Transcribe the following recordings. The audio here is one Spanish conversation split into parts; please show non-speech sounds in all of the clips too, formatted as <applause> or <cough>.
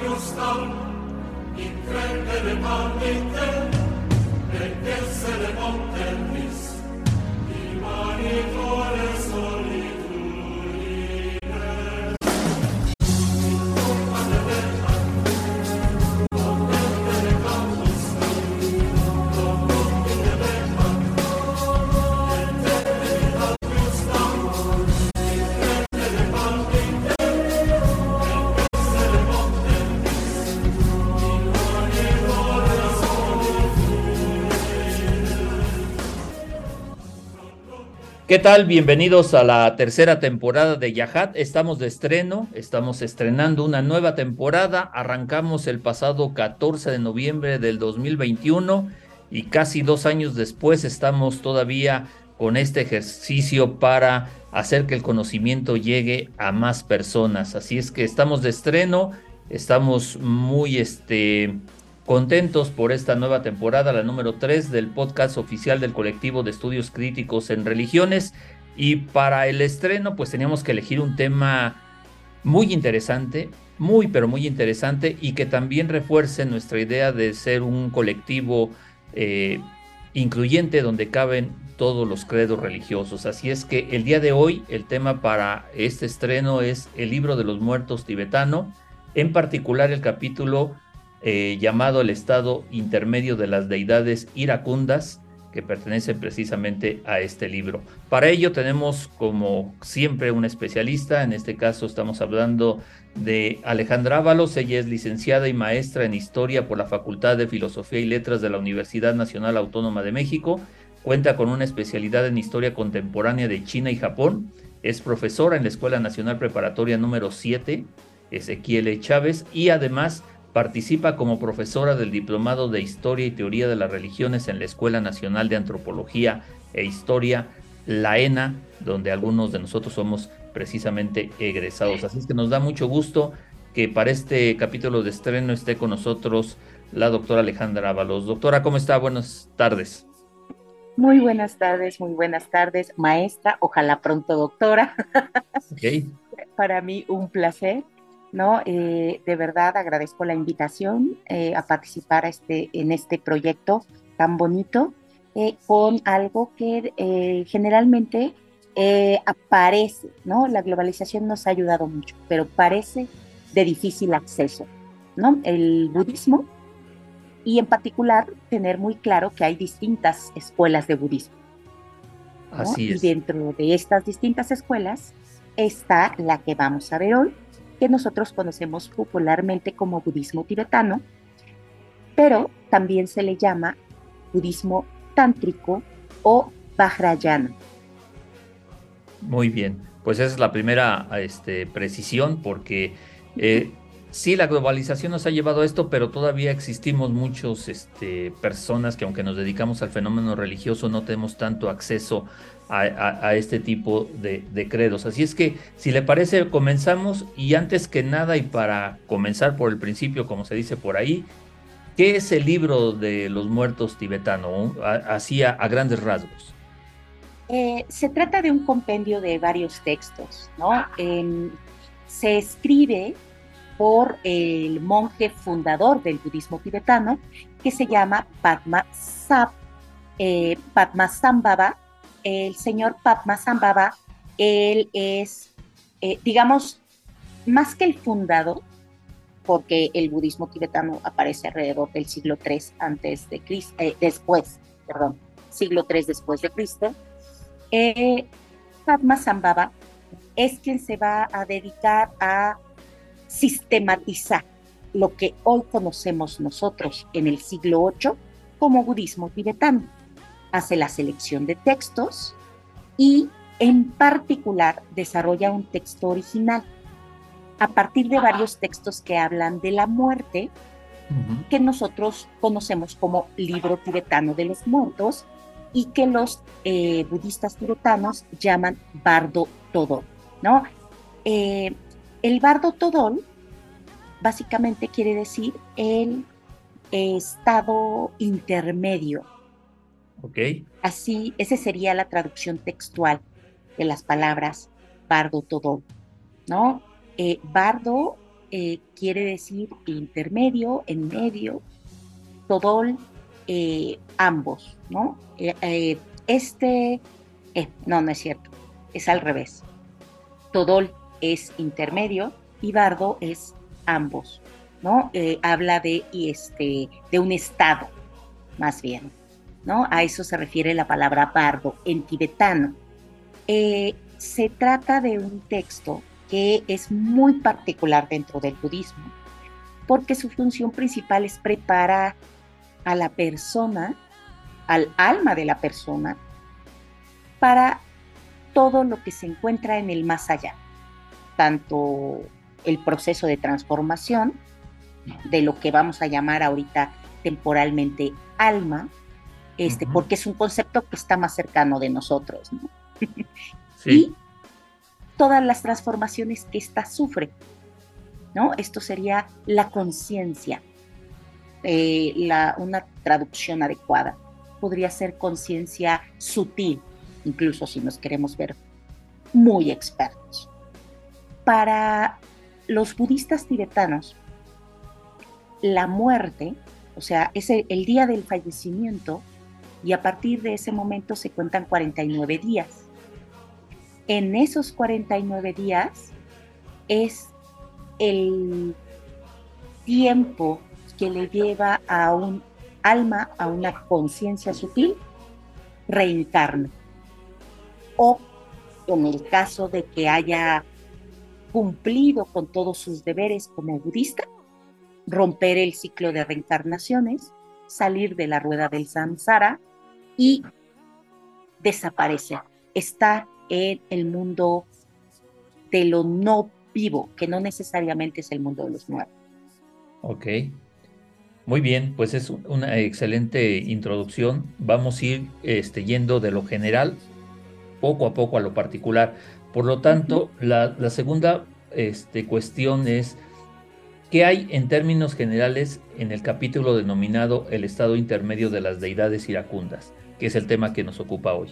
Christus in credere ¿Qué tal? Bienvenidos a la tercera temporada de Yahat. Estamos de estreno, estamos estrenando una nueva temporada. Arrancamos el pasado 14 de noviembre del 2021 y casi dos años después estamos todavía con este ejercicio para hacer que el conocimiento llegue a más personas. Así es que estamos de estreno, estamos muy este, Contentos por esta nueva temporada, la número 3 del podcast oficial del colectivo de estudios críticos en religiones. Y para el estreno, pues teníamos que elegir un tema muy interesante, muy pero muy interesante y que también refuerce nuestra idea de ser un colectivo eh, incluyente donde caben todos los credos religiosos. Así es que el día de hoy el tema para este estreno es el libro de los muertos tibetano, en particular el capítulo eh, llamado el estado intermedio de las deidades iracundas, que pertenece precisamente a este libro. Para ello tenemos como siempre un especialista, en este caso estamos hablando de Alejandra Ábalos, ella es licenciada y maestra en Historia por la Facultad de Filosofía y Letras de la Universidad Nacional Autónoma de México, cuenta con una especialidad en Historia Contemporánea de China y Japón, es profesora en la Escuela Nacional Preparatoria número 7, Ezequiel Chávez, y además Participa como profesora del Diplomado de Historia y Teoría de las Religiones en la Escuela Nacional de Antropología e Historia, la ENA, donde algunos de nosotros somos precisamente egresados. Así es que nos da mucho gusto que para este capítulo de estreno esté con nosotros la doctora Alejandra Ábalos. Doctora, ¿cómo está? Buenas tardes. Muy buenas tardes, muy buenas tardes, maestra, ojalá pronto doctora. Okay. <laughs> Para mí un placer ¿no? Eh, de verdad agradezco la invitación eh, a participar este, en este proyecto tan bonito eh, con algo que generalmente aparece, ¿no? La globalización nos ha ayudado mucho, pero parece de difícil acceso, ¿no? El budismo y en particular tener muy claro que hay distintas escuelas de budismo. Así es. Y dentro de estas distintas escuelas está la que vamos a ver hoy, que nosotros conocemos popularmente como budismo tibetano, pero también se le llama budismo tántrico o vajrayana. Muy bien, pues esa es la primera este, precisión porque eh, sí, la globalización nos ha llevado a esto, pero todavía existimos muchos este, personas que aunque nos dedicamos al fenómeno religioso no tenemos tanto acceso a, este tipo de, credos. Así es que, si le parece, comenzamos y antes que nada y para comenzar por el principio, como se dice por ahí, ¿qué es el libro de los muertos tibetanos? Así a, grandes rasgos. Eh, se trata de un compendio de varios textos, ¿no? se escribe por el monje fundador del budismo tibetano, que se llama Padma Sab, eh, el señor Padmasambhava, él es, eh, digamos, más que el fundador, porque el budismo tibetano aparece alrededor del siglo III antes de Cristo, eh, después, perdón, siglo III después de Cristo, eh, Padmasambhava es quien se va a dedicar a sistematizar lo que hoy conocemos nosotros en el siglo VIII como budismo tibetano hace la selección de textos y en particular desarrolla un texto original a partir de varios textos que hablan de la muerte, que nosotros conocemos como libro tibetano de los muertos y que los eh, budistas tibetanos llaman bardo todol, ¿no? Eh, el bardo todol básicamente quiere decir el estado intermedio Ok. Así, esa sería la traducción textual. de las palabras bardo todo, ¿no? Eh, bardo eh, quiere decir intermedio, en medio, todol, eh, ambos, ¿no? este, no, no es cierto, es al revés. Todol es intermedio y bardo es ambos, ¿no? habla de, este, de un estado, más bien, ¿no? A eso se refiere la palabra bardo en tibetano. Eh, se trata de un texto que es muy particular dentro del budismo, porque su función principal es preparar a la persona, al alma de la persona, para todo lo que se encuentra en el más allá, tanto el proceso de transformación de lo que vamos a llamar ahorita temporalmente alma, este, porque es un concepto que está más cercano de nosotros, <laughs> y todas las transformaciones que ésta sufre, ¿no? Esto sería la conciencia, eh, una traducción adecuada. Podría ser conciencia sutil, incluso si nos queremos ver muy expertos. Para los budistas tibetanos, la muerte, o sea, es el día del fallecimiento, y a partir de ese momento se cuentan 49 días. En esos 49 días es el tiempo que le lleva a un alma, a una conciencia sutil, reencarna. O en el caso de que haya cumplido con todos sus deberes como budista, romper el ciclo de reencarnaciones, salir de la rueda del samsara y desaparece. Está en el mundo de lo no vivo, que no necesariamente es el mundo de los muertos. Ok. Muy bien, pues es una excelente introducción. Vamos a ir este, yendo de lo general poco a poco a lo particular. Por lo tanto, la, segunda este, cuestión es, ¿qué hay en términos generales en el capítulo denominado El estado intermedio de las deidades iracundas? que es el tema que nos ocupa hoy.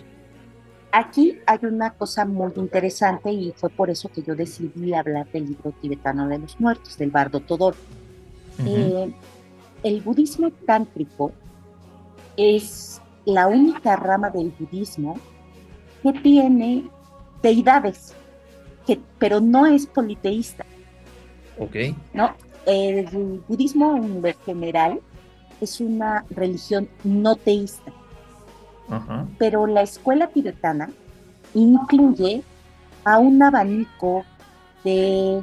Aquí hay una cosa muy interesante y fue por eso que yo decidí hablar del libro tibetano de los muertos, del bardo Todor. Eh, el budismo tántrico es la única rama del budismo que tiene deidades, que, pero no es politeísta. Ok. No, el budismo en general es una religión no teísta. Pero la escuela tibetana incluye a un abanico de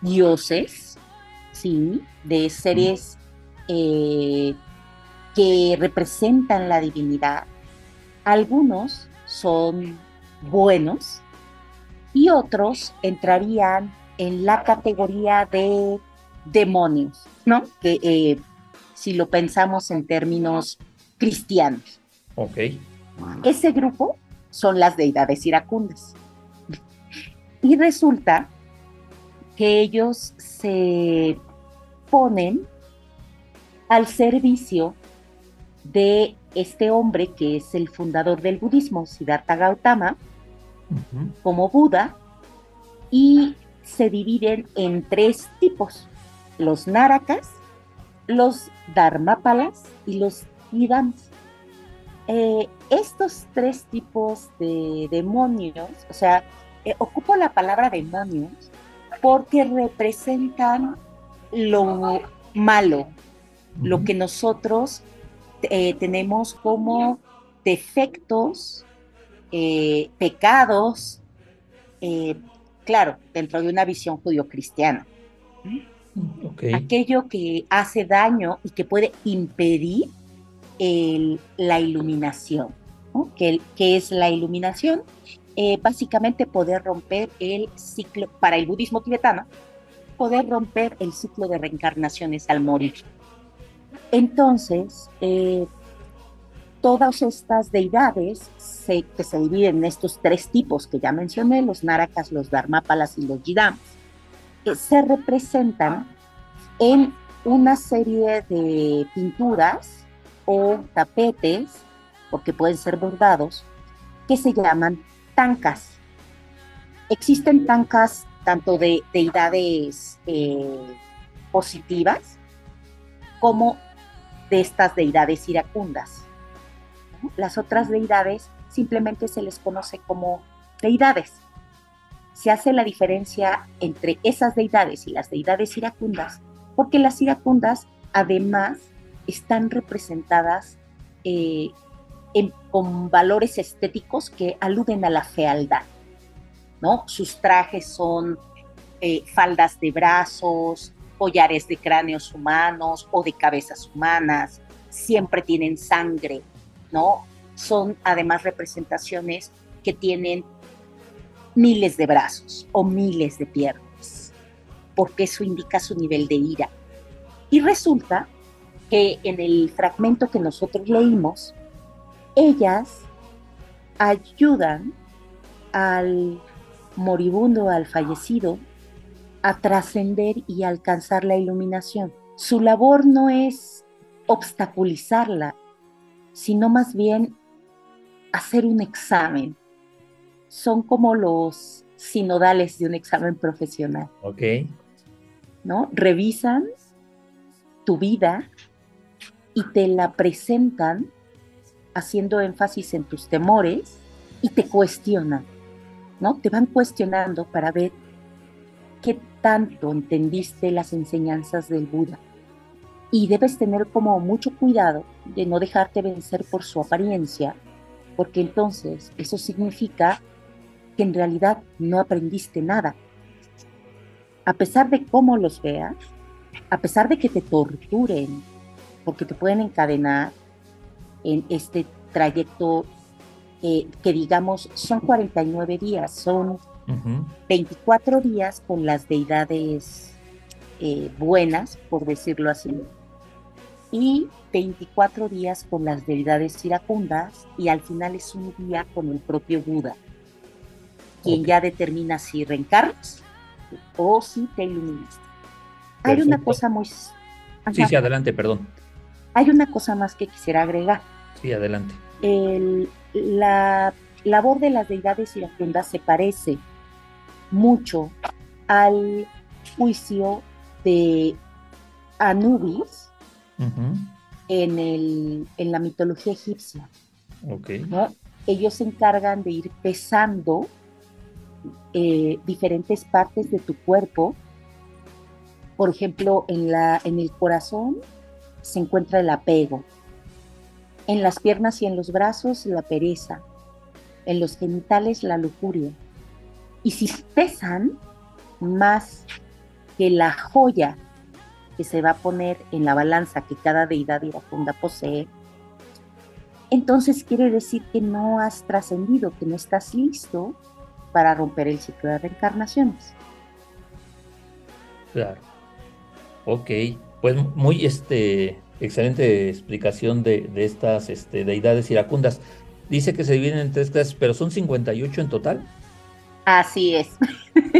dioses, sí, de seres eh, que representan la divinidad. Algunos son buenos y otros entrarían en la categoría de demonios, ¿no? Que eh, si lo pensamos en términos cristianos. Ok. Ese grupo son las deidades iracundas. Y resulta que ellos se ponen al servicio de este hombre que es el fundador del budismo, Siddhartha Gautama, como Buda, y se dividen en tres tipos, los Narakas, los Dharmapalas y los Idams. Eh, estos tres tipos de demonios, o sea, eh, ocupo la palabra demonios porque representan lo malo, lo que nosotros eh, tenemos como defectos, pecados, claro, dentro de una visión judio-cristiana. Aquello que hace daño y que puede impedir la iluminación. ¿Qué, es la iluminación? Eh, básicamente poder romper el ciclo, para el budismo tibetano, poder romper el ciclo de reencarnaciones al morir. Entonces, eh, todas estas deidades que se dividen en estos tres tipos que ya mencioné, los narakas, los dharmapalas y los yidams, eh, se representan en una serie de pinturas o tapetes, porque pueden ser bordados, que se llaman tancas. Existen tancas tanto de deidades eh, positivas como de estas deidades iracundas. Las otras deidades simplemente se les conoce como deidades. Se hace la diferencia entre esas deidades y las deidades iracundas porque las iracundas además están representadas eh, con valores estéticos que aluden a la fealdad. ¿no? Sus trajes son eh, faldas de brazos, collares de cráneos humanos o de cabezas humanas, siempre tienen sangre, ¿no? Son además representaciones que tienen miles de brazos o miles de piernas, porque eso indica su nivel de ira. Y resulta que en el fragmento que nosotros leímos, ellas ayudan al moribundo, al fallecido, a trascender y alcanzar la iluminación. Su labor no es obstaculizarla, sino más bien hacer un examen. Son como los sinodales de un examen profesional. Ok. ¿No? Revisan tu vida y te la presentan haciendo énfasis en tus temores y te cuestionan, ¿no? Te van cuestionando para ver qué tanto entendiste las enseñanzas del Buda. Y debes tener como mucho cuidado de no dejarte vencer por su apariencia, porque entonces eso significa que en realidad no aprendiste nada. A pesar de cómo los veas, a pesar de que te torturen, porque te pueden encadenar en este trayecto eh, que digamos son 49 días, son 24 días con las deidades eh, buenas, por decirlo así, y 24 días con las deidades iracundas, y al final es un día con el propio Buda, quien ya determina si reencarnas o si te iluminas. Hay una cosa muy... Sí, sí, adelante, perdón. Hay una cosa más que quisiera agregar. Sí, adelante. la labor de las deidades iracundas se parece mucho al juicio de Anubis en, el, en la mitología egipcia. Okay. Ellos se encargan de ir pesando eh, diferentes partes de tu cuerpo por ejemplo, en, la, en el corazón se encuentra el apego, en las piernas y en los brazos la pereza, en los genitales la lujuria. Y si pesan más que la joya que se va a poner en la balanza que cada deidad iracunda posee, entonces quiere decir que no has trascendido, que no estás listo para romper el ciclo de reencarnaciones. Claro. Ok, pues muy este, excelente explicación de, estas este, deidades iracundas. Dice que se dividen en tres clases, pero son 58 en total. Así es.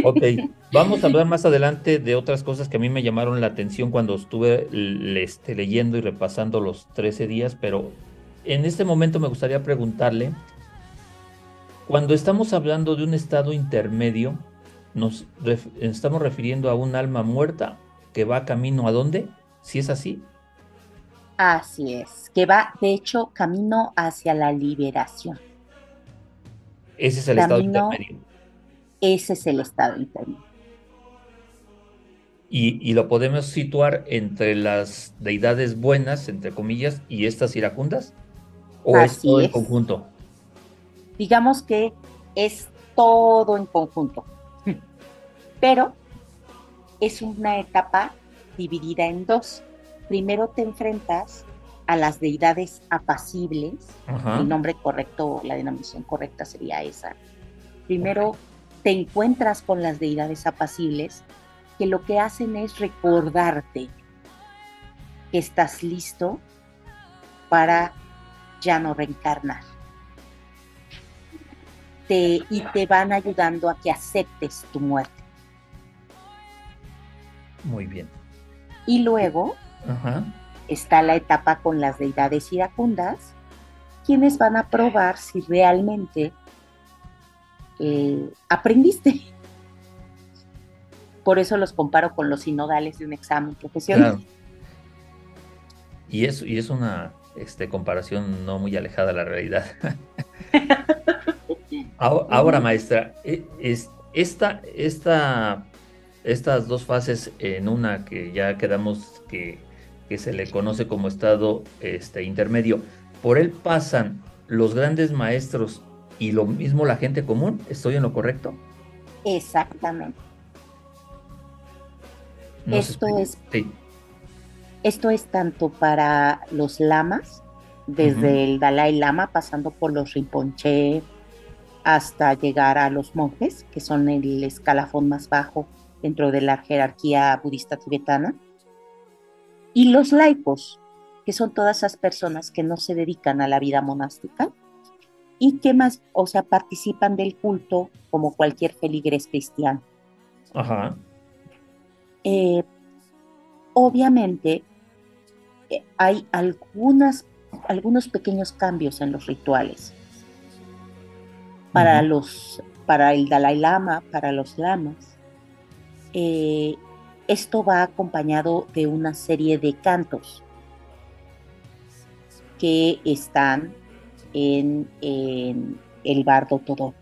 Ok, <laughs> vamos a hablar más adelante de otras cosas que a mí me llamaron la atención cuando estuve este, leyendo y repasando los 13 días, pero en este momento me gustaría preguntarle, cuando estamos hablando de un estado intermedio, ¿nos estamos refiriendo a un alma muerta que va camino a dónde, si es así. Así es, que va de hecho camino hacia la liberación. Ese es el estado intermedio. Ese es el estado intermedio. Y, lo podemos situar entre las deidades buenas, entre comillas, y estas iracundas? ¿O es todo en conjunto? Digamos que es todo en conjunto. Pero es una etapa dividida en dos. Primero te enfrentas a las deidades apacibles, el nombre correcto, la denominación correcta sería esa. Primero te encuentras con las deidades apacibles que lo que hacen es recordarte que estás listo para ya no reencarnar. y te van ayudando a que aceptes tu muerte. Muy bien. Y luego está la etapa con las deidades iracundas, quienes van a probar si realmente eh, aprendiste. Por eso los comparo con los sinodales de un examen profesional. Y, es, y es una este, comparación no muy alejada de la realidad. <laughs> ahora, maestra, e, es, esta, esta, estas dos fases en una que ya quedamos que, que se le conoce como estado este, intermedio, por él pasan los grandes maestros y lo mismo la gente común. ¿Estoy en lo correcto? Exactamente. esto, es, esto es tanto para los lamas, desde el Dalai Lama, pasando por los Rinpoche, hasta llegar a los monjes, que son el escalafón más bajo dentro de la jerarquía budista tibetana, y los laicos, que son todas esas personas que no se dedican a la vida monástica y que más, o sea, participan del culto como cualquier feligres cristiano. Ajá. Eh, obviamente, eh, hay algunas, algunos pequeños cambios en los rituales. Para, los, para el Dalai Lama, para los lamas, eh, esto va acompañado de una serie de cantos que están en, el bardo todo.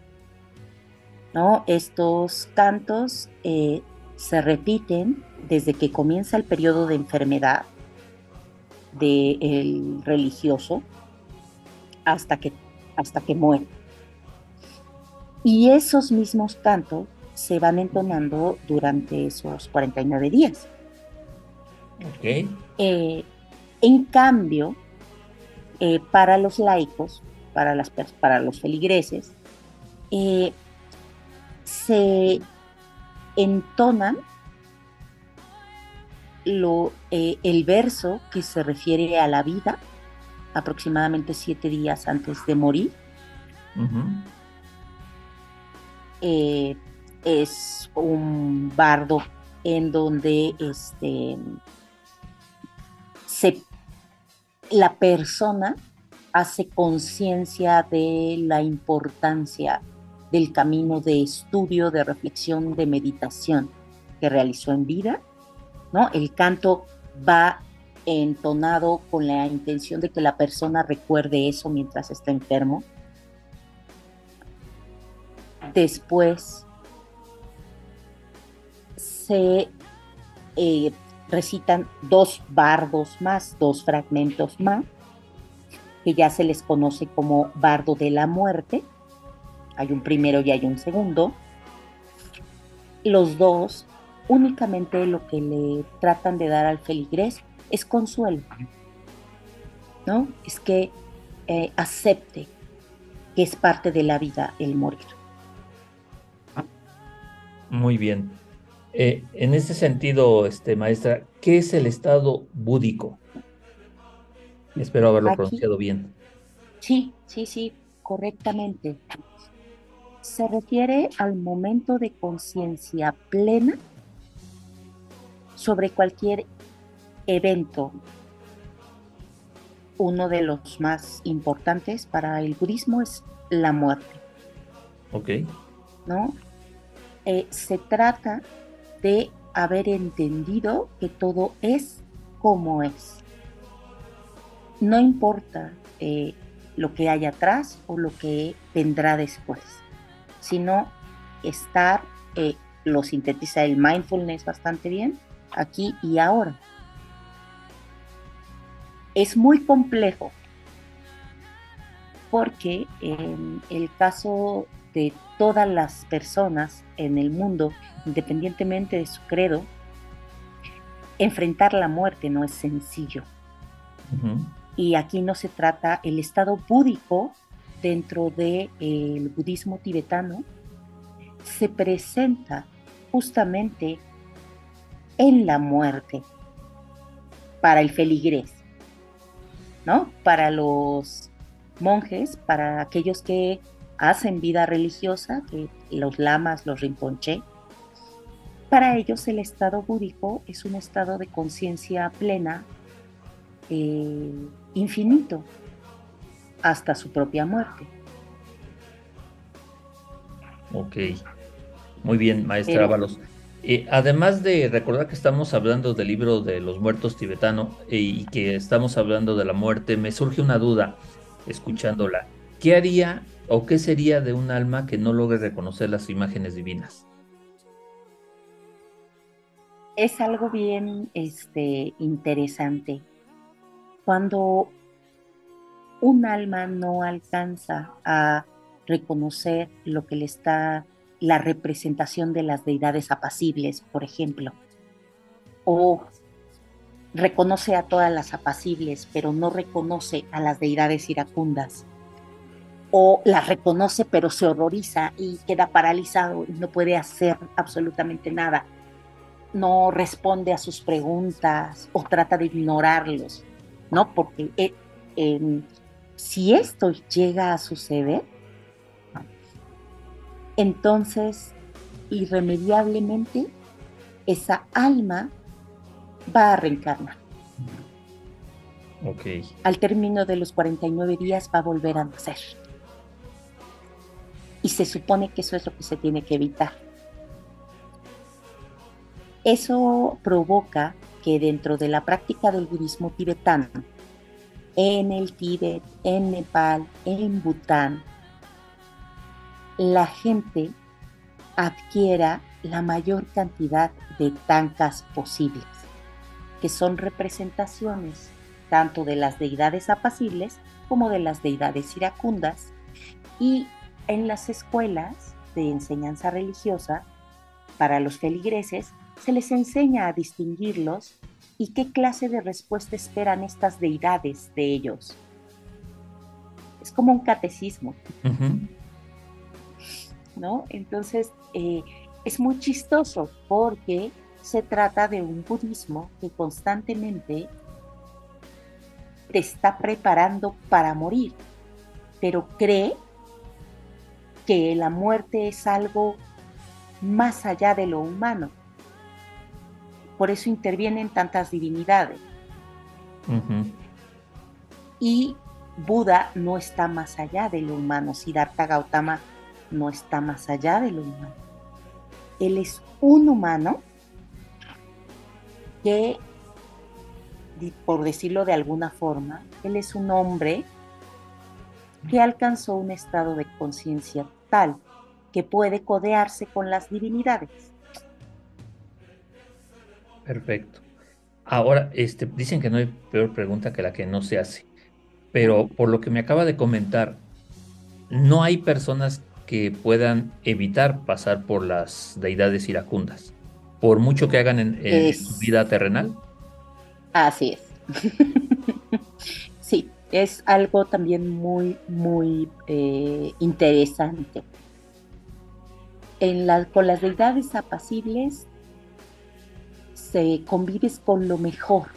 ¿no? Estos cantos eh, se repiten desde que comienza el periodo de enfermedad del religioso hasta que, hasta que muere. Y esos mismos cantos se van entonando durante esos 49 días. Ok. Eh, en cambio, eh, para los laicos, para, las, para los feligreses, eh, se entonan lo, el verso que se refiere a la vida aproximadamente siete días antes de morir. Es un bardo en donde este, la persona hace conciencia de la importancia del camino de estudio, de reflexión, de meditación que realizó en vida. ¿no? El canto va entonado con la intención de que la persona recuerde eso mientras está enfermo. Después se eh, recitan dos bardos más, dos fragmentos más, que ya se les conoce como bardo de la muerte. Hay un primero y hay un segundo. Los dos únicamente lo que le tratan de dar al feligrés es consuelo, ¿no? Es que eh, acepte que es parte de la vida el morir. Muy bien. Eh, en ese sentido, este, maestra, ¿qué es el estado búdico? Espero haberlo pronunciado bien. Sí, sí, sí, correctamente. Se refiere al momento de conciencia plena sobre cualquier evento. Uno de los más importantes para el budismo es la muerte. Ok. ¿No? Eh, se trata de haber entendido que todo es como es. No importa eh, lo que hay atrás o lo que vendrá después, sino estar, eh, lo sintetiza el mindfulness bastante bien, aquí y ahora. Es muy complejo porque en el caso de todas las personas en el mundo, independientemente de su credo, enfrentar la muerte no es sencillo. Y aquí no se trata el estado búdico dentro del el budismo tibetano, se presenta justamente en la muerte para el feligrés, ¿no? Para los monjes, para aquellos que hacen vida religiosa, que los lamas, los rinponché. Para ellos el estado búdico es un estado de conciencia plena, eh, infinito, hasta su propia muerte. Ok. Muy bien, maestra Ábalos. Eh, además de recordar que estamos hablando del libro de los muertos tibetano eh, y que estamos hablando de la muerte, me surge una duda escuchándola. ¿Qué haría o qué sería de un alma que no logre reconocer las imágenes divinas? Es algo bien este, interesante. Cuando un alma no alcanza a reconocer lo que le está la representación de las deidades apacibles, por ejemplo, o reconoce a todas las apacibles, pero no reconoce a las deidades iracundas, o las reconoce pero se horroriza y queda paralizado y no puede hacer absolutamente nada, no responde a sus preguntas o trata de ignorarlos, ¿no? Porque eh, em, si esto llega a suceder, entonces irremediablemente esa alma va a reencarnar. Okay. Al término de los 49 días va a volver a nacer. Y se supone que eso es lo que se tiene que evitar. Eso provoca que dentro de la práctica del budismo tibetano, en el Tíbet, en Nepal, en Bután, la gente adquiera la mayor cantidad de tancas posibles, que son representaciones tanto de las deidades apacibles como de las deidades iracundas. Y en las escuelas de enseñanza religiosa, para los feligreses, se les enseña a distinguirlos y qué clase de respuesta esperan estas deidades de ellos. Es como un catecismo. Entonces, eh, es muy chistoso porque se trata de un budismo que constantemente te está preparando para morir, pero cree que la muerte es algo más allá de lo humano. Por eso intervienen tantas divinidades. Y Buda no está más allá de lo humano. Siddhartha Gautama no está más allá de lo humano. Él es un humano que, por decirlo de alguna forma, él es un hombre que alcanzó un estado de conciencia tal que puede codearse con las divinidades. Perfecto. Ahora, este, dicen que no hay peor pregunta que la que no se hace, pero por lo que me acaba de comentar, no hay personas que puedan evitar pasar por las deidades iracundas, por mucho que hagan en, su vida terrenal. Así es. <laughs> es algo también muy, muy eh, interesante. En con las deidades apacibles se convives con lo mejor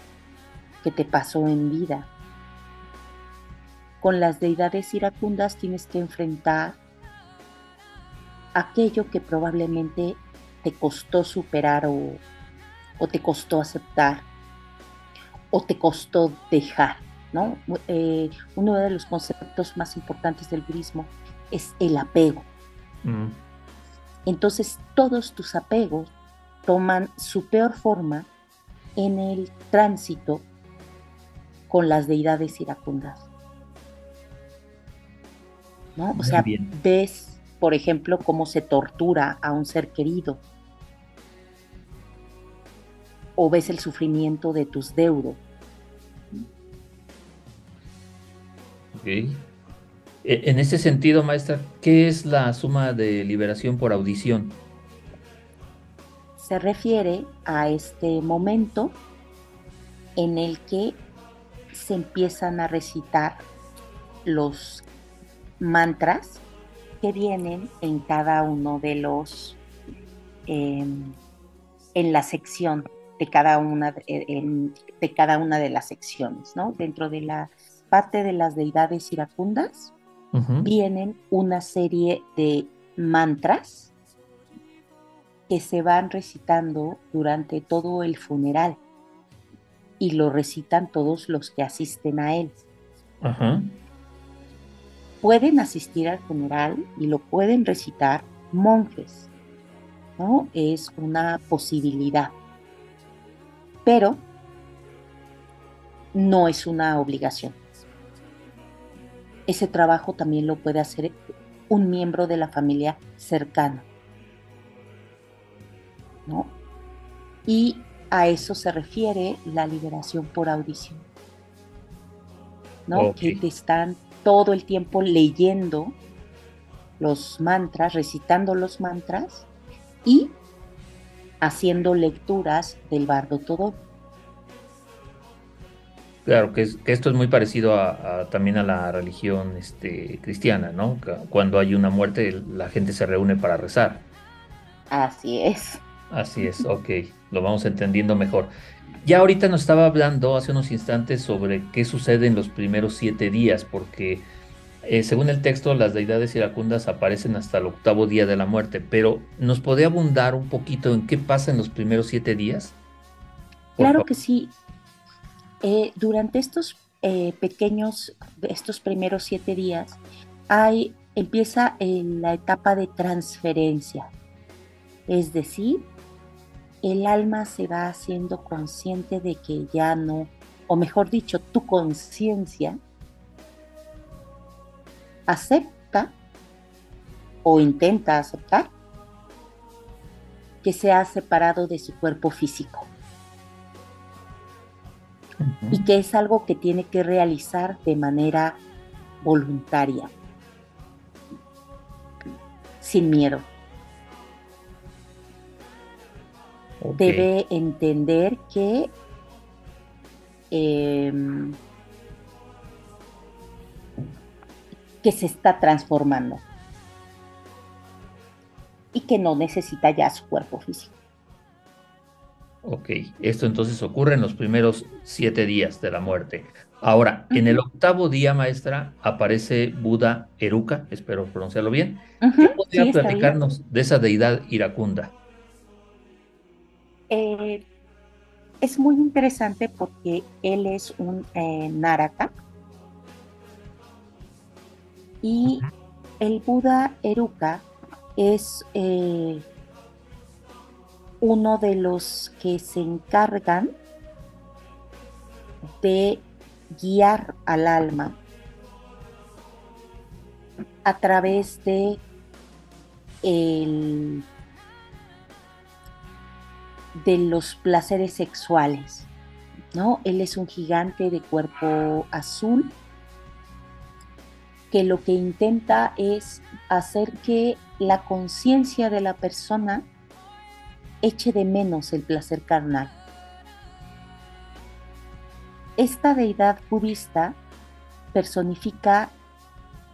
que te pasó en vida. Con las deidades iracundas tienes que enfrentar aquello que probablemente te costó superar o, te costó aceptar o te costó dejar. ¿No? Eh, uno de los conceptos más importantes del budismo es el apego. Mm. Entonces todos tus apegos toman su peor forma en el tránsito con las deidades iracundas. ¿no? O sea, ves por ejemplo, cómo se tortura a un ser querido. O ves el sufrimiento de tus deudos. E, en ese sentido, maestra, ¿qué es la suma de liberación por audición? Se refiere a este momento en el que se empiezan a recitar los mantras que vienen en cada uno de los, em, en la sección de cada una de, cada una de las secciones, ¿no? Dentro de la parte de las deidades iracundas vienen una serie de mantras que se van recitando durante todo el funeral y lo recitan todos los que asisten a él. Pueden asistir al funeral y lo pueden recitar monjes, ¿no? Es una posibilidad, pero no es una obligación. Ese trabajo también lo puede hacer un miembro de la familia cercano. ¿no? Y a eso se refiere la liberación por audición. ¿no? Que te están todo el tiempo leyendo los mantras, recitando los mantras y haciendo lecturas del bardo todo. Claro, que, esto es muy parecido también a la religión este, cristiana, ¿no? Cuando hay una muerte, la gente se reúne para rezar. Así es. Así es, ok, lo vamos entendiendo mejor. Ya ahorita nos estaba hablando hace unos instantes sobre qué sucede en los primeros siete días, porque eh, según el texto las deidades iracundas aparecen hasta el octavo día de la muerte, pero ¿nos podría abundar un poquito en qué pasa en los primeros siete días? claro que sí. Eh, durante estos eh, pequeños, estos primeros siete días, hay, empieza la etapa de transferencia, es decir, el alma se va haciendo consciente de que ya no, o mejor dicho, tu conciencia acepta o intenta aceptar que se ha separado de su cuerpo físico y que es algo que tiene que realizar de manera voluntaria, sin miedo. debe entender que em, que se está transformando y que no necesita ya su cuerpo físico. Ok, esto entonces ocurre en los primeros siete días de la muerte. Ahora, en el octavo día, maestra, aparece Buda Eruka, espero pronunciarlo bien. ¿Qué podría platicarnos de esa deidad iracunda? Eh, es muy interesante porque él es un eh, Naraka y el Buda Eruka es eh, uno de los que se encargan de guiar al alma a través de el de los placeres sexuales, ¿no? Él es un gigante de cuerpo azul que lo que intenta es hacer que la conciencia de la persona eche de menos el placer carnal. Esta deidad budista personifica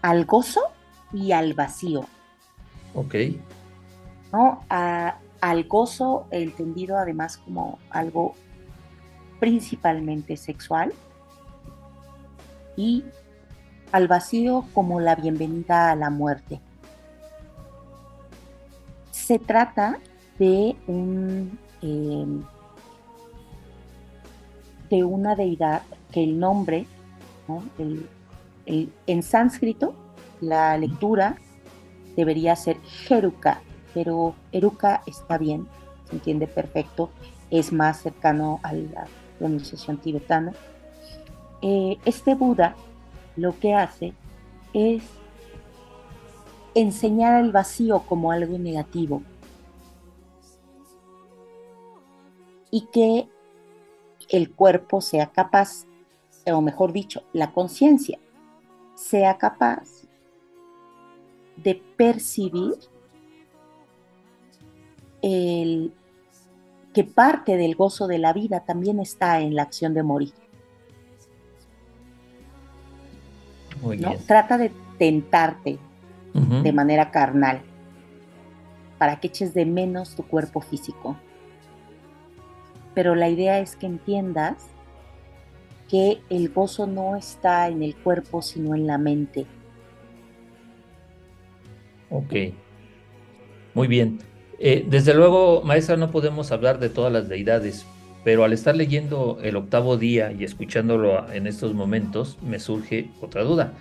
al gozo y al vacío. Ok. ¿no? A, al gozo entendido además como algo principalmente sexual y al vacío como la bienvenida a la muerte. Se trata de un em, de una deidad que el nombre, en sánscrito, la lectura debería ser Jeruka, pero Eruca está bien, se entiende perfecto, es más cercano a la pronunciación tibetana. Eh, este Buda lo que hace es enseñar el vacío como algo negativo y que el cuerpo sea capaz, o mejor dicho, la conciencia sea capaz de percibir el, que parte del gozo de la vida también está en la acción de morir. Trata de tentarte de manera carnal para que eches de menos tu cuerpo físico. Pero la idea es que entiendas que el gozo no está en el cuerpo, sino en la mente. Ok. Muy bien. Eh, desde luego, maestra, no podemos hablar de todas las deidades, pero al estar leyendo el octavo día y escuchándolo en estos momentos, me surge otra duda.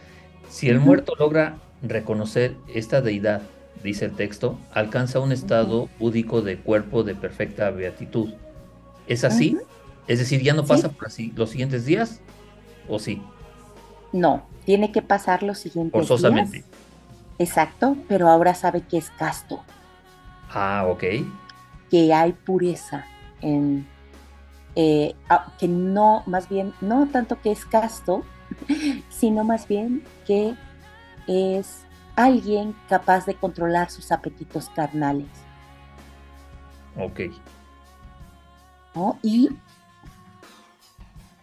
Si el muerto logra reconocer esta deidad dice el texto, alcanza un estado búdico de cuerpo de perfecta beatitud. ¿Es así? Es decir, ¿ya no pasa por así los siguientes días? ¿O sí? No, tiene que pasar los siguientes Forzosamente. días. Exacto, pero ahora sabe que es casto. Ah, ok. Que hay pureza en... Eh, ah, que no, más bien, no tanto que es casto, <laughs> sino más bien que es alguien capaz de controlar sus apetitos carnales. Ok. Y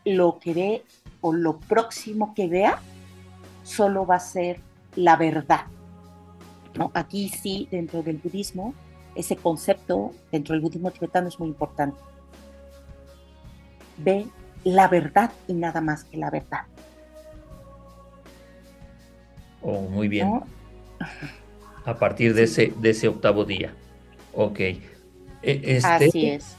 lo que ve o lo próximo que vea solo va a ser la verdad. ¿no? Aquí sí, dentro del budismo, ese concepto dentro del budismo tibetano es muy importante. Ve la verdad y nada más que la verdad. Oh, muy bien. A partir de, ese, de ese octavo día. Ok. E, este, Así es.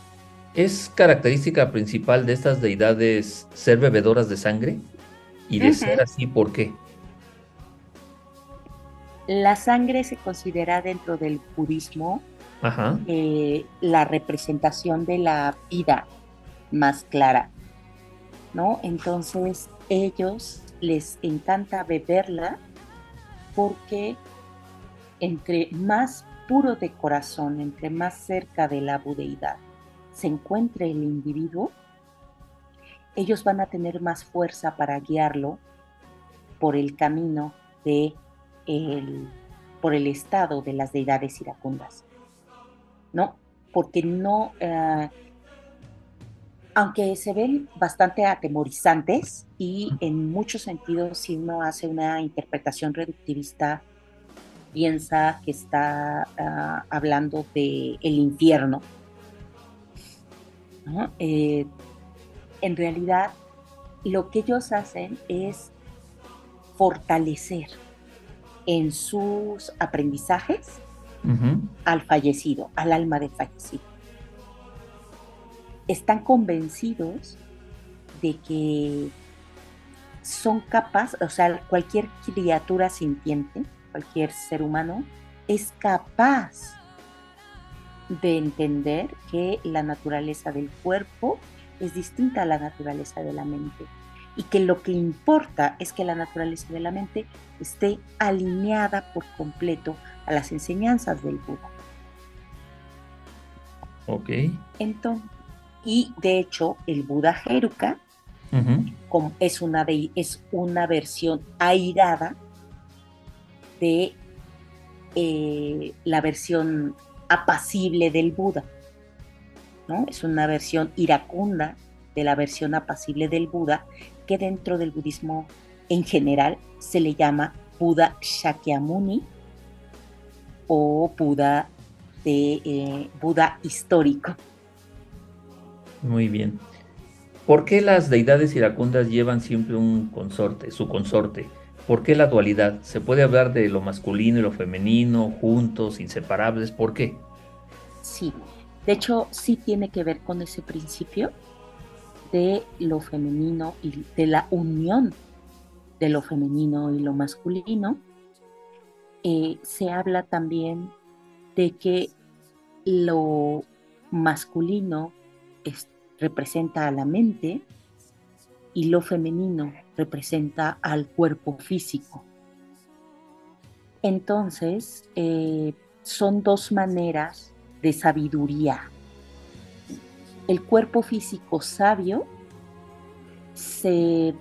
¿Es característica principal de estas deidades ser bebedoras de sangre? Y de ser así, ¿por qué? La sangre se considera dentro del budismo eh, la representación de la vida más clara, ¿no? Entonces ellos les encanta beberla porque entre más puro de corazón, entre más cerca de la budeidad se encuentre el individuo, ellos van a tener más fuerza para guiarlo por el camino de el, por el estado de las deidades iracundas. ¿No? Porque no, eh, aunque se ven bastante atemorizantes y en muchos sentidos si uno hace una interpretación reductivista, piensa que está ah, hablando de el infierno. Eh, en realidad, lo que ellos hacen es fortalecer en sus aprendizajes al fallecido, al alma del fallecido. Están convencidos de que son capaces, o sea, cualquier criatura sintiente, cualquier ser humano, es capaz de entender que la naturaleza del cuerpo es distinta a la naturaleza de la mente y que lo que importa es que la naturaleza de la mente esté alineada por completo a las enseñanzas del Buda. Ok. Entonces, y de hecho, el Buda Jeruka es, una es una versión airada de eh, la versión apacible del Buda. ¿no? Es una versión iracunda de la versión apacible del Buda, que dentro del budismo en general se le llama Buda Shakyamuni o Buda de eh, Buda histórico. Muy bien. ¿Por qué las deidades iracundas llevan siempre un consorte, su consorte? ¿Por qué la dualidad? ¿Se puede hablar de lo masculino y lo femenino, juntos, inseparables? ¿Por qué? Sí, de hecho sí tiene que ver con ese principio de lo femenino y de la unión de lo femenino y lo masculino. Eh, se habla también de que lo masculino es, representa a la mente y lo femenino representa al cuerpo físico. Entonces, eh, son dos maneras de sabiduría. El cuerpo físico sabio se,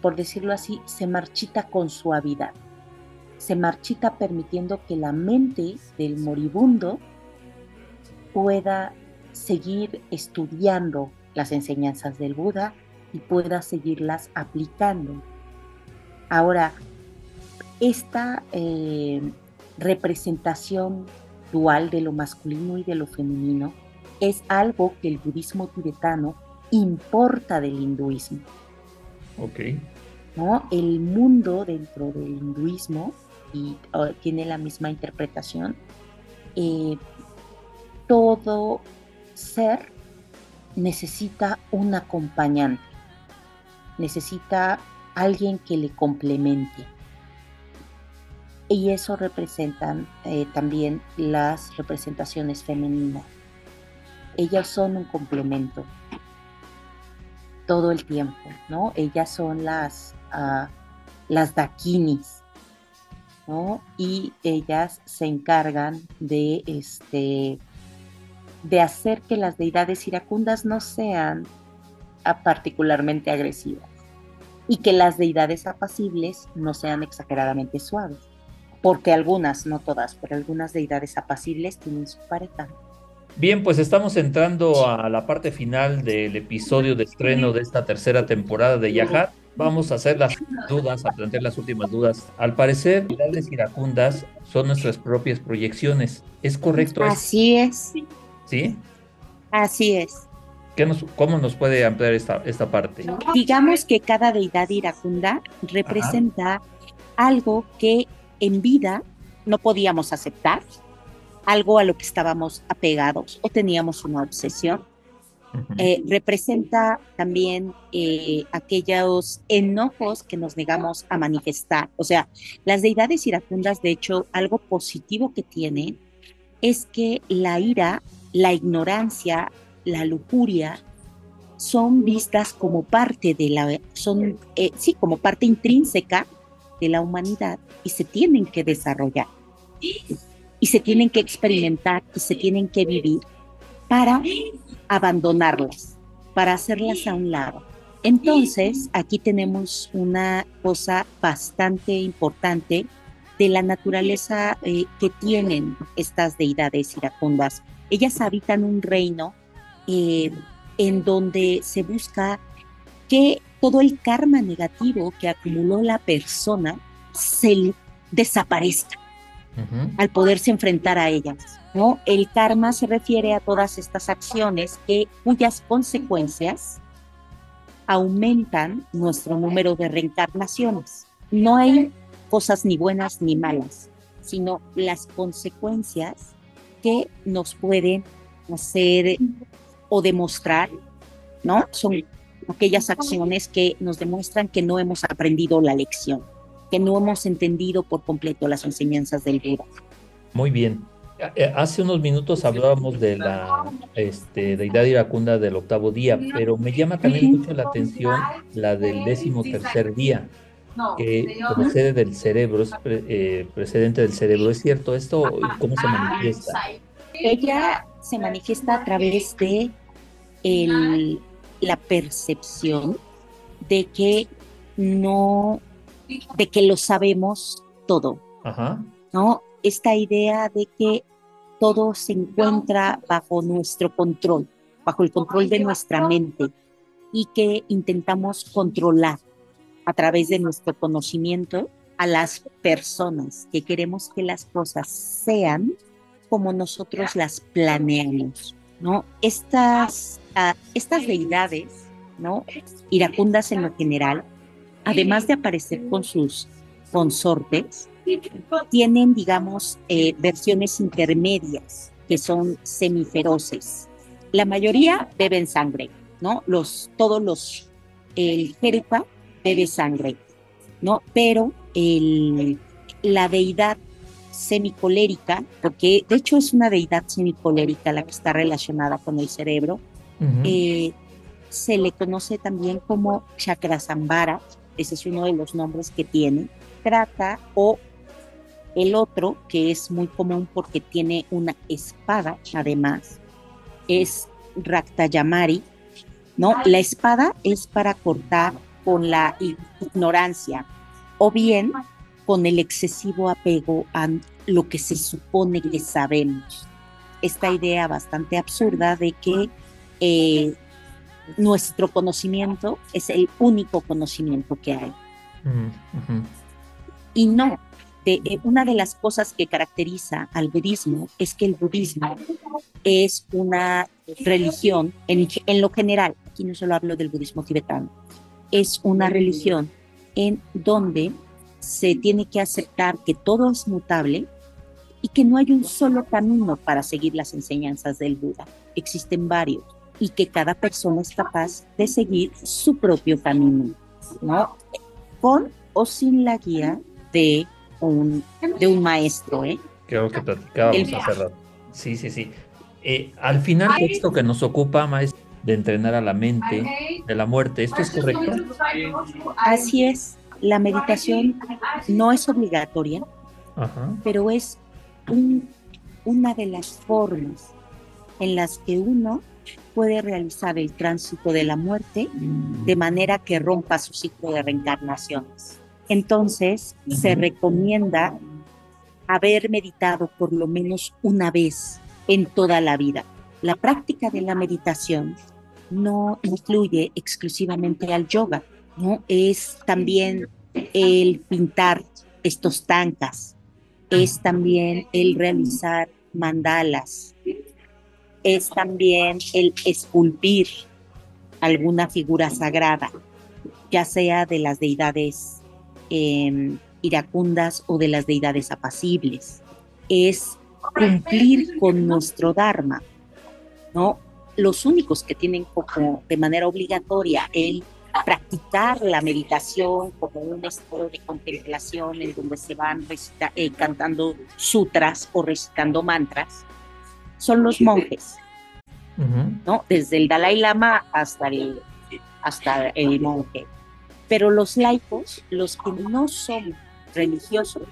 por decirlo así, se marchita con suavidad. Se marchita permitiendo que la mente del moribundo pueda seguir estudiando las enseñanzas del Buda y pueda seguirlas aplicando. Ahora, esta eh, representación dual de lo masculino y de lo femenino es algo que el budismo tibetano importa del hinduismo. Ok. ¿no? El mundo dentro del hinduismo, y oh, tiene la misma interpretación, eh, todo ser necesita un acompañante, necesita alguien que le complemente. Y eso representan eh, también las representaciones femeninas. Ellas son un complemento todo el tiempo, ¿no? Ellas son las, uh, las dakinis, ¿no? Y ellas se encargan de, este, de hacer que las deidades iracundas no sean particularmente agresivas y que las deidades apacibles no sean exageradamente suaves, porque algunas, no todas, pero algunas deidades apacibles tienen su pareja. Bien, pues estamos entrando a la parte final del episodio de estreno de esta tercera temporada de Yahat. Vamos a hacer las dudas, a plantear las últimas dudas. Al parecer, las iracundas son nuestras propias proyecciones. ¿Es correcto? Así es. ¿Sí? Así es. ¿Cómo nos puede ampliar esta, esta parte? Digamos que cada deidad iracunda representa algo que en vida no podíamos aceptar, algo a lo que estábamos apegados o teníamos una obsesión. Eh, representa también eh, aquellos enojos que nos negamos a manifestar. O sea, las deidades iracundas, de hecho, algo positivo que tienen es que la ira, la ignorancia, la lujuria son vistas como parte de la, son, eh, sí, como parte intrínseca de la humanidad y se tienen que desarrollar y se tienen que experimentar y se tienen que vivir para abandonarlas, para hacerlas a un lado. Entonces, aquí tenemos una cosa bastante importante de la naturaleza eh, que tienen estas deidades iracundas. Ellas habitan un reino eh, en donde se busca que todo el karma negativo que acumuló la persona se desaparezca al poderse enfrentar a ellas. ¿no? El karma se refiere a todas estas acciones que, cuyas consecuencias aumentan nuestro número de reencarnaciones. No hay cosas ni buenas ni malas, sino las consecuencias que nos pueden hacer o demostrar, ¿no? Son aquellas acciones que nos demuestran que no hemos aprendido la lección que no hemos entendido por completo las enseñanzas del Buda. Muy bien. Eh, hace unos minutos hablábamos de la este, deidad iracunda del octavo día, pero me llama también mucho la atención la del décimo tercer día, que procede del cerebro, es eh, precedente del cerebro. ¿Es cierto esto? ¿Cómo se manifiesta? Ella se manifiesta a través de el, la percepción de que no de que lo sabemos todo. ¿No? Esta idea de que todo se encuentra bajo nuestro control, bajo el control de nuestra mente y que intentamos controlar a través de nuestro conocimiento a las personas, que queremos que las cosas sean como nosotros las planeamos, ¿no? Estas, estas deidades, ¿no? Iracundas en lo general, además de aparecer con sus consortes, tienen, digamos, eh, versiones intermedias que son semiferoces. La mayoría beben sangre, ¿no? Los, todos los, el Jerupa bebe sangre, ¿no? Pero el, la deidad semicolérica, porque de hecho es una deidad semicolérica la que está relacionada con el cerebro, se le conoce también como Chakrasambara, ese es uno de los nombres que tiene, trata o el otro, que es muy común porque tiene una espada además, es Raktayamari, ¿no? La espada es para cortar con la ignorancia o bien con el excesivo apego a lo que se supone que sabemos. Esta idea bastante absurda de que eh, nuestro conocimiento es el único conocimiento que hay. Mm, y no, eh, una de las cosas que caracteriza al budismo es que el budismo es una religión, en, en lo general, aquí no solo hablo del budismo tibetano, es una religión en donde se tiene que aceptar que todo es mutable y que no hay un solo camino para seguir las enseñanzas del Buda. Existen varios y que cada persona es capaz de seguir su propio camino, ¿no? Con o sin la guía de un, de un maestro. ¿eh? Creo que platicábamos hace rato. Sí, sí, sí. Eh, al final, esto que nos ocupa, maestro, de entrenar a la mente de la muerte, ¿esto es correcto? Así es. La meditación no es obligatoria, pero es una de las formas en las que uno puede realizar el tránsito de la muerte de manera que rompa su ciclo de reencarnaciones. Entonces, se recomienda haber meditado por lo menos una vez en toda la vida. La práctica de la meditación no incluye exclusivamente al yoga, ¿no? Es también el pintar estos tankas, es también el realizar mandalas, es también el esculpir alguna figura sagrada, ya sea de las deidades em, iracundas o de las deidades apacibles. Es cumplir con nuestro Dharma, ¿no? Los únicos que tienen como de manera obligatoria el practicar la meditación como un estado de contemplación en donde se van eh, cantando sutras o recitando mantras, son los monjes, ¿no? Desde el Dalai Lama hasta el, hasta el monje. Pero los laicos, los que no son religiosos,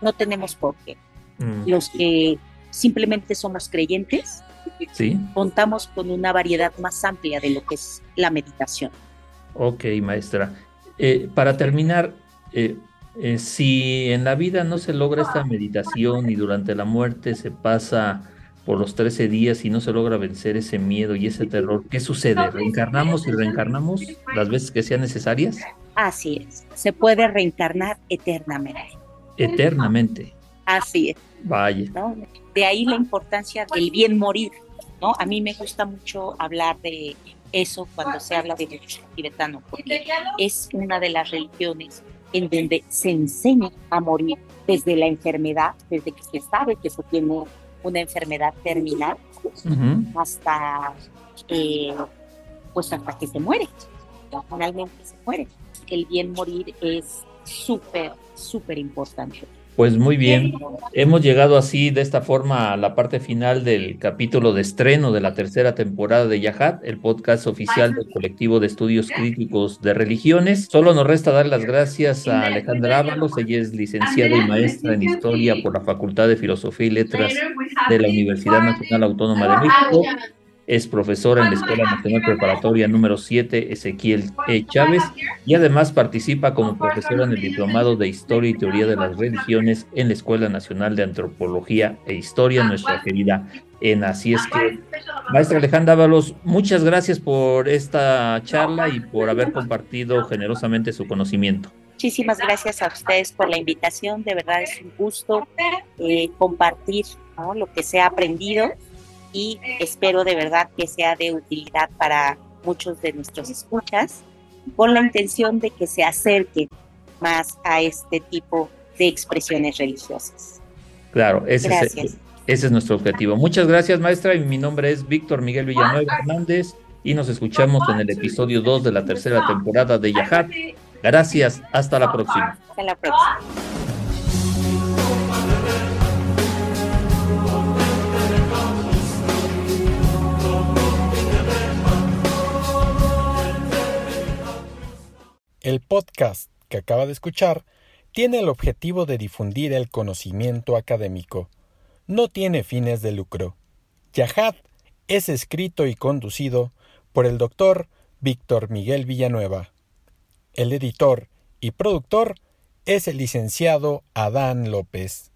no tenemos por qué. Mm. Los que simplemente somos creyentes, ¿Sí? contamos con una variedad más amplia de lo que es la meditación. Ok, maestra. Eh, para terminar, eh, eh, si en la vida no se logra esta meditación y durante la muerte se pasa por los 13 días y no se logra vencer ese miedo y ese terror, ¿qué sucede? ¿Reencarnamos y reencarnamos las veces que sean necesarias? Así es, se puede reencarnar eternamente. Eternamente. Así es. Vaya. De ahí la importancia del bien morir, ¿no? A mí me gusta mucho hablar de eso cuando se habla de tibetano, porque es una de las religiones en donde se enseña a morir desde la enfermedad, desde que se sabe que se tiene una enfermedad terminal, hasta, eh, pues hasta que se muere. Finalmente se muere. El bien morir es súper, súper importante. Pues muy bien, hemos llegado así de esta forma a la parte final del capítulo de estreno de la tercera temporada de Yahat, el podcast oficial del colectivo de estudios críticos de religiones. Solo nos resta dar las gracias a Alejandra Ábalos, ella es licenciada y maestra en historia por la Facultad de Filosofía y Letras de la Universidad Nacional Autónoma de México es profesora en la Escuela Nacional Preparatoria número 7 Ezequiel E. Chávez y además participa como profesora en el Diplomado de Historia y Teoría de las Religiones en la Escuela Nacional de Antropología e Historia, nuestra querida ENA. Así es que, maestra Alejandra Ábalos, muchas gracias por esta charla y por haber compartido generosamente su conocimiento. Muchísimas gracias a ustedes por la invitación, de verdad es un gusto eh, compartir lo que se ha aprendido y espero de verdad que sea de utilidad para muchos de nuestros escuchas, con la intención de que se acerquen más a este tipo de expresiones religiosas. Claro, ese, Es, ese es nuestro objetivo. Muchas gracias, maestra. Mi nombre es Víctor Miguel Villanueva Hernández y nos escuchamos en el episodio 2 de la tercera temporada de Yahat. Gracias, hasta la próxima. Hasta la próxima. El podcast que acaba de escuchar tiene el objetivo de difundir el conocimiento académico. No tiene fines de lucro. Yahad es escrito y conducido por el doctor Víctor Miguel Villanueva. El editor y productor es el licenciado Adán López.